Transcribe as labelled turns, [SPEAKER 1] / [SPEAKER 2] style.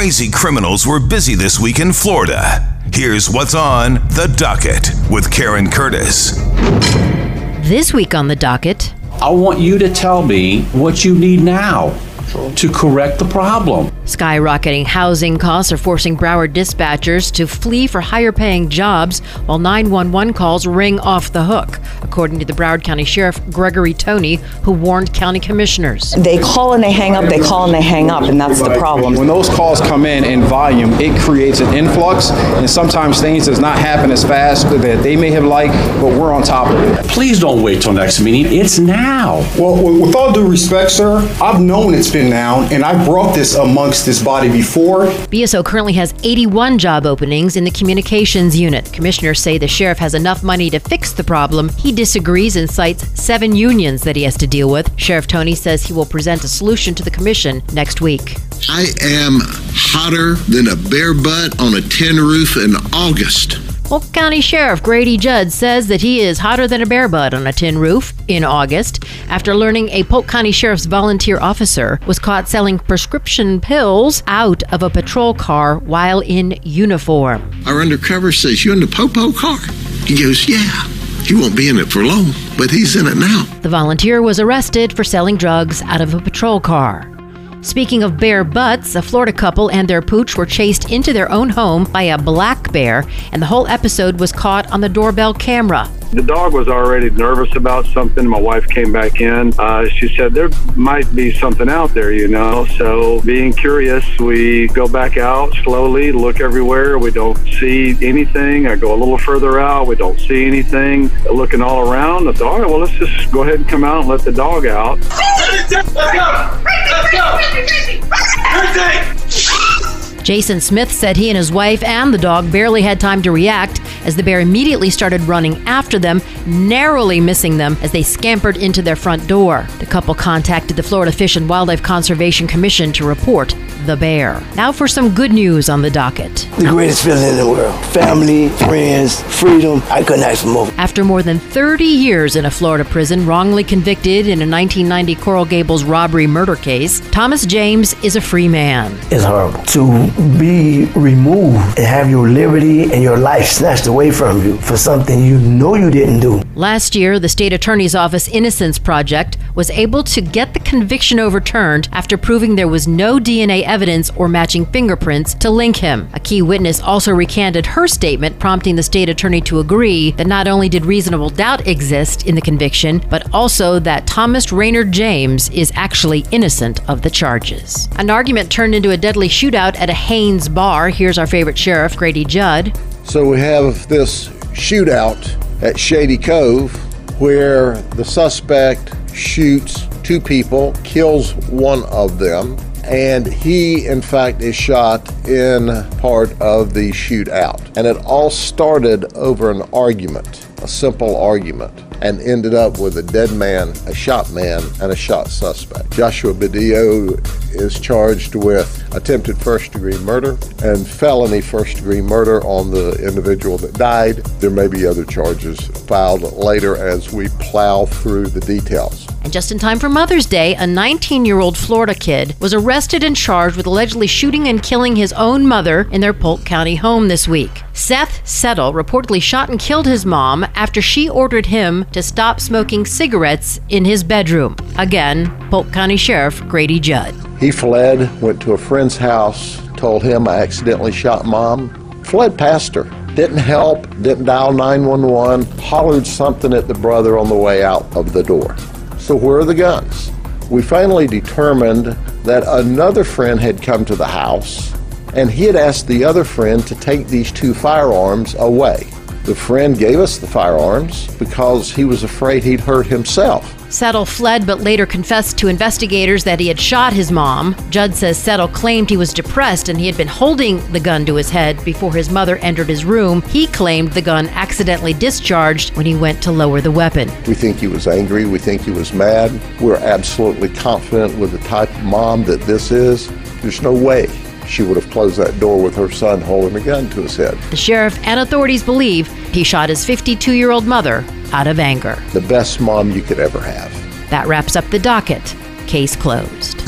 [SPEAKER 1] Crazy criminals were busy this week in Florida. Here's what's on the docket with Karen Curtis.
[SPEAKER 2] This week on the docket,
[SPEAKER 3] I want you to tell me what you need now to correct the problem.
[SPEAKER 2] skyrocketing housing costs are forcing Broward dispatchers to flee for higher paying jobs while 911 calls ring off the hook, according to the Broward County Sheriff Gregory Tony, who warned county commissioners.
[SPEAKER 4] They call and they hang up, they call and they hang up, and that's the problem.
[SPEAKER 5] When those calls come in in volume, it creates an influx, and sometimes things does not happen as fast that they may have liked, but we're on top of it.
[SPEAKER 3] Please don't wait till next meeting. It's now.
[SPEAKER 6] Well, with with all due respect, sir, I've known it's been now, and I brought this amongst this body before.
[SPEAKER 2] BSO currently has 81 job openings in the communications unit. Commissioners say the sheriff has enough money to fix the problem. He disagrees and cites seven unions that he has to deal with. Sheriff Tony says he will present a solution to the commission next week.
[SPEAKER 7] I am hotter than a bear butt on a tin roof in August.
[SPEAKER 2] Polk County Sheriff Grady Judd says that he is hotter than a bear bud on a tin roof in August after learning a Polk County Sheriff's volunteer officer was caught selling prescription pills out of a patrol car while in uniform.
[SPEAKER 7] Our undercover says, You in the Popo car? He goes, Yeah. He won't be in it for long, but he's in it now.
[SPEAKER 2] The volunteer was arrested for selling drugs out of a patrol car. Speaking of bear butts, a Florida couple and their pooch were chased into their own home by a black bear, and the whole episode was caught on the doorbell camera.
[SPEAKER 8] The dog was already nervous about something. My wife came back in. Uh, she said there might be something out there, you know. So, being curious, we go back out slowly, look everywhere. We don't see anything. I go a little further out. We don't see anything. Looking all around, the dog. Well, let's just go ahead and come out and let the dog out. はい。
[SPEAKER 2] Jason Smith said he and his wife and the dog barely had time to react as the bear immediately started running after them, narrowly missing them as they scampered into their front door. The couple contacted the Florida Fish and Wildlife Conservation Commission to report the bear. Now for some good news on the docket.
[SPEAKER 9] The greatest feeling in the world. Family, friends, freedom. I couldn't ask for more.
[SPEAKER 2] After more than 30 years in a Florida prison, wrongly convicted in a 1990 Coral Gables robbery murder case, Thomas James is a free man.
[SPEAKER 9] It's horrible to be removed and have your liberty and your life snatched away from you for something you know you didn't do.
[SPEAKER 2] Last year, the state attorney's office Innocence Project was able to get the conviction overturned after proving there was no DNA evidence or matching fingerprints to link him. A key witness also recanted her statement, prompting the state attorney to agree that not only did reasonable doubt exist in the conviction, but also that Thomas Raynard James is actually innocent of the charges. An argument turned into a deadly shootout at a Haynes bar. Here's our favorite sheriff, Grady Judd.
[SPEAKER 10] So we have this shootout at Shady Cove where the suspect shoots two people, kills one of them, and he, in fact, is shot in part of the shootout. And it all started over an argument, a simple argument, and ended up with a dead man, a shot man, and a shot suspect. Joshua Badillo is charged with attempted first degree murder and felony first degree murder on the individual that died. There may be other charges filed later as we plow through the details.
[SPEAKER 2] And just in time for Mother's Day, a 19 year old Florida kid was arrested and charged with allegedly shooting and killing his own mother in their Polk County home this week. Seth Settle reportedly shot and killed his mom after she ordered him to stop smoking cigarettes in his bedroom. Again, Polk County Sheriff Grady Judd.
[SPEAKER 10] He fled, went to a friend's house, told him I accidentally shot mom, fled past her. Didn't help, didn't dial 911, hollered something at the brother on the way out of the door. So, where are the guns? We finally determined that another friend had come to the house and he had asked the other friend to take these two firearms away. The friend gave us the firearms because he was afraid he'd hurt himself.
[SPEAKER 2] Settle fled but later confessed to investigators that he had shot his mom. Judd says Settle claimed he was depressed and he had been holding the gun to his head before his mother entered his room. He claimed the gun accidentally discharged when he went to lower the weapon.
[SPEAKER 10] We think he was angry. We think he was mad. We're absolutely confident with the type of mom that this is. There's no way she would have closed that door with her son holding a gun to his head.
[SPEAKER 2] The sheriff and authorities believe he shot his 52 year old mother out of anger.
[SPEAKER 10] The best mom you could ever have.
[SPEAKER 2] That wraps up the docket. Case closed.